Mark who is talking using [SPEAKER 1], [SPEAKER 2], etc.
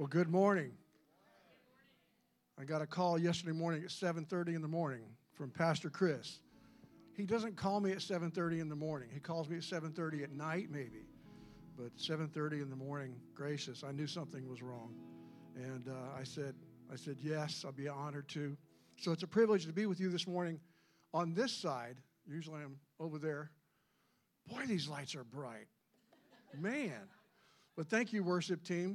[SPEAKER 1] Well, good morning. I got a call yesterday morning at 7:30 in the morning from Pastor Chris. He doesn't call me at 7:30 in the morning. He calls me at 7:30 at night maybe. But 7:30 in the morning, gracious, I knew something was wrong. And uh, I said I said, "Yes, I'd be honored to." So it's a privilege to be with you this morning on this side. Usually I'm over there. Boy, these lights are bright. Man. But thank you worship team.